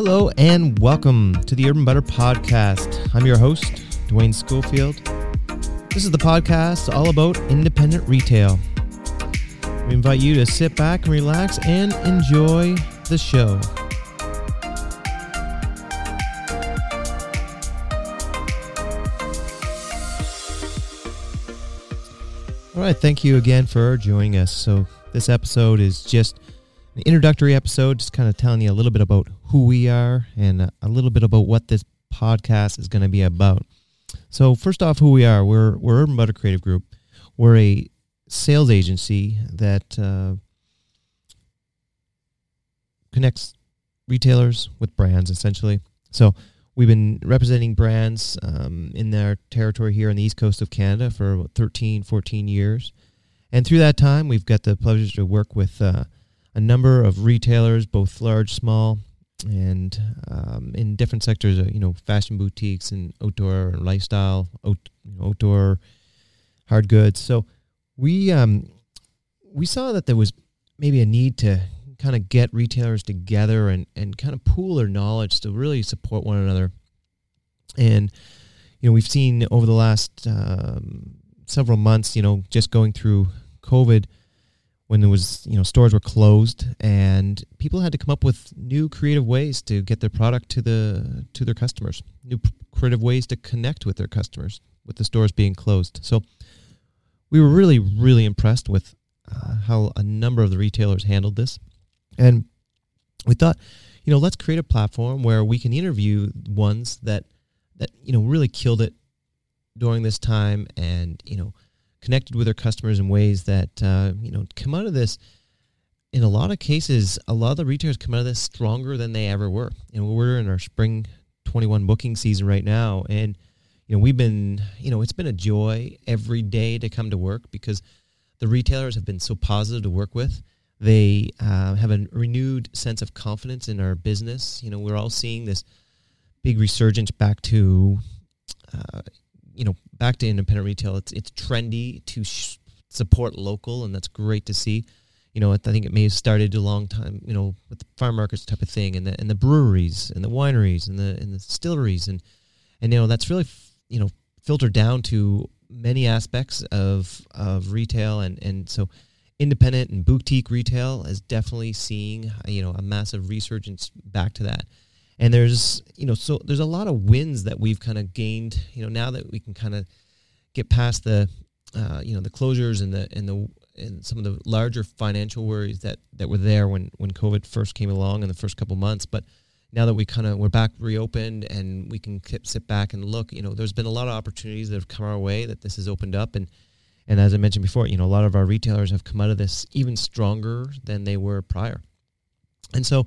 Hello and welcome to the Urban Butter Podcast. I'm your host, Dwayne Schofield. This is the podcast all about independent retail. We invite you to sit back and relax and enjoy the show. All right, thank you again for joining us. So, this episode is just an introductory episode, just kind of telling you a little bit about who we are and a little bit about what this podcast is going to be about. So, first off, who we are we're, we're Urban Butter Creative Group. We're a sales agency that uh, connects retailers with brands, essentially. So, We've been representing brands um, in their territory here on the east coast of Canada for 13, 14 years. And through that time, we've got the pleasure to work with uh, a number of retailers, both large, small, and um, in different sectors, uh, you know, fashion boutiques and outdoor and lifestyle, out, outdoor hard goods. So we um, we saw that there was maybe a need to kind of get retailers together and, and kind of pool their knowledge to really support one another. And, you know, we've seen over the last um, several months, you know, just going through COVID when there was, you know, stores were closed and people had to come up with new creative ways to get their product to the to their customers, new creative ways to connect with their customers with the stores being closed. So we were really, really impressed with uh, how a number of the retailers handled this. And we thought, you know, let's create a platform where we can interview ones that that you know really killed it during this time, and you know, connected with their customers in ways that uh, you know come out of this. In a lot of cases, a lot of the retailers come out of this stronger than they ever were. And we're in our spring 21 booking season right now, and you know we've been you know it's been a joy every day to come to work because the retailers have been so positive to work with they uh, have a renewed sense of confidence in our business. You know, we're all seeing this big resurgence back to, uh, you know, back to independent retail. It's it's trendy to sh- support local, and that's great to see. You know, I think it may have started a long time, you know, with the farm markets type of thing, and the and the breweries and the wineries and the and the distilleries, and and you know that's really you know filtered down to many aspects of of retail, and and so independent and boutique retail is definitely seeing you know a massive resurgence back to that and there's you know so there's a lot of wins that we've kind of gained you know now that we can kind of get past the uh, you know the closures and the and the and some of the larger financial worries that that were there when when covid first came along in the first couple months but now that we kind of we're back reopened and we can sit back and look you know there's been a lot of opportunities that have come our way that this has opened up and and as I mentioned before, you know, a lot of our retailers have come out of this even stronger than they were prior. And so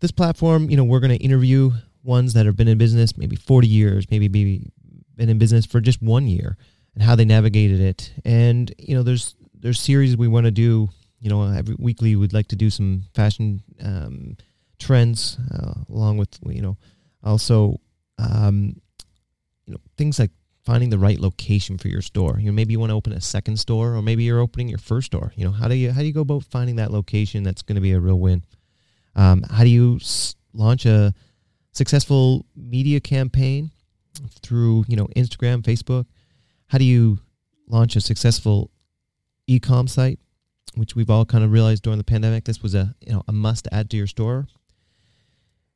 this platform, you know, we're going to interview ones that have been in business maybe 40 years, maybe maybe been in business for just one year and how they navigated it. And, you know, there's there's series we want to do, you know, every weekly we'd like to do some fashion um, trends uh, along with, you know, also um, you know, things like finding the right location for your store. You know, maybe you want to open a second store, or maybe you're opening your first store. You know, how do you how do you go about finding that location that's going to be a real win? Um, how do you s- launch a successful media campaign through you know Instagram, Facebook? How do you launch a successful e-com site, which we've all kind of realized during the pandemic this was a you know a must add to your store.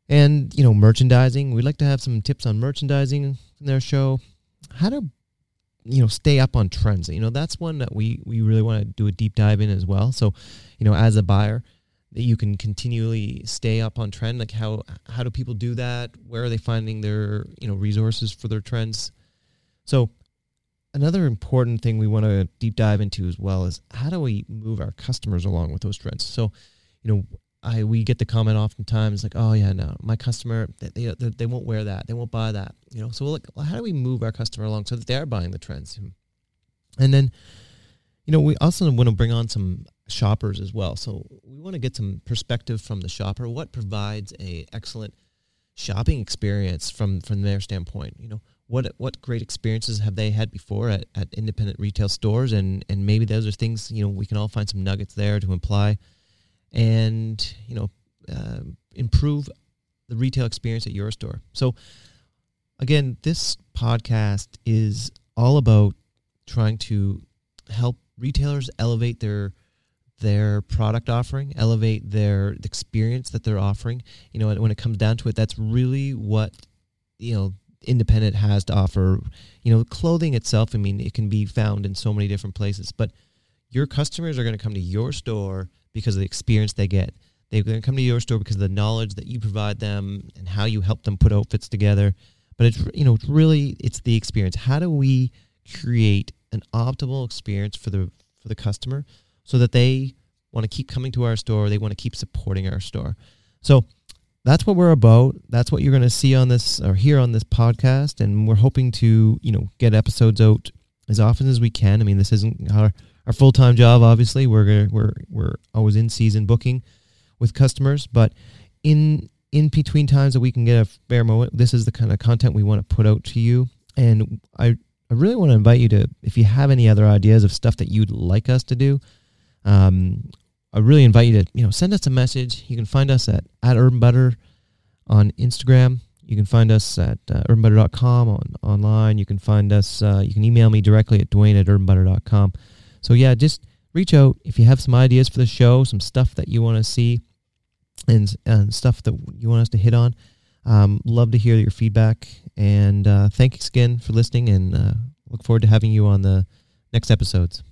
And you know merchandising. We'd like to have some tips on merchandising in their show how to you know stay up on trends you know that's one that we we really want to do a deep dive in as well so you know as a buyer that you can continually stay up on trend like how how do people do that where are they finding their you know resources for their trends so another important thing we want to deep dive into as well is how do we move our customers along with those trends so you know I we get the comment oftentimes like, oh yeah, no, my customer they, they, they won't wear that, they won't buy that, you know. So well, how do we move our customer along so that they are buying the trends? And then, you know, we also want to bring on some shoppers as well. So we want to get some perspective from the shopper. What provides a excellent shopping experience from from their standpoint? You know, what what great experiences have they had before at, at independent retail stores, and and maybe those are things you know we can all find some nuggets there to imply and you know uh, improve the the retail experience at your store. So again, this podcast is all about trying to help retailers elevate their their product offering, elevate their experience that they're offering. You know, when it comes down to it, that's really what you know independent has to offer. You know, clothing itself. I mean, it can be found in so many different places, but your customers are going to come to your store because of the experience they get. They're going to come to your store because of the knowledge that you provide them and how you help them put outfits together. But it's you know, it's really it's the experience. How do we create an optimal experience for the for the customer so that they want to keep coming to our store, they want to keep supporting our store. So that's what we're about. That's what you're going to see on this or hear on this podcast and we're hoping to, you know, get episodes out as often as we can. I mean, this isn't our our full-time job obviously. We're we're we're always in season booking with customers, but in in between times that we can get a fair moment, this is the kind of content we want to put out to you. And I I really want to invite you to, if you have any other ideas of stuff that you'd like us to do, um, I really invite you to, you know, send us a message. You can find us at, at Urban Butter on Instagram. You can find us at uh, urbanbutter.com on, online. You can find us, uh, you can email me directly at dwayne at urbanbutter.com. So, yeah, just reach out if you have some ideas for the show, some stuff that you want to see, and, and stuff that you want us to hit on. Um, love to hear your feedback. And uh, thanks again for listening, and uh, look forward to having you on the next episodes.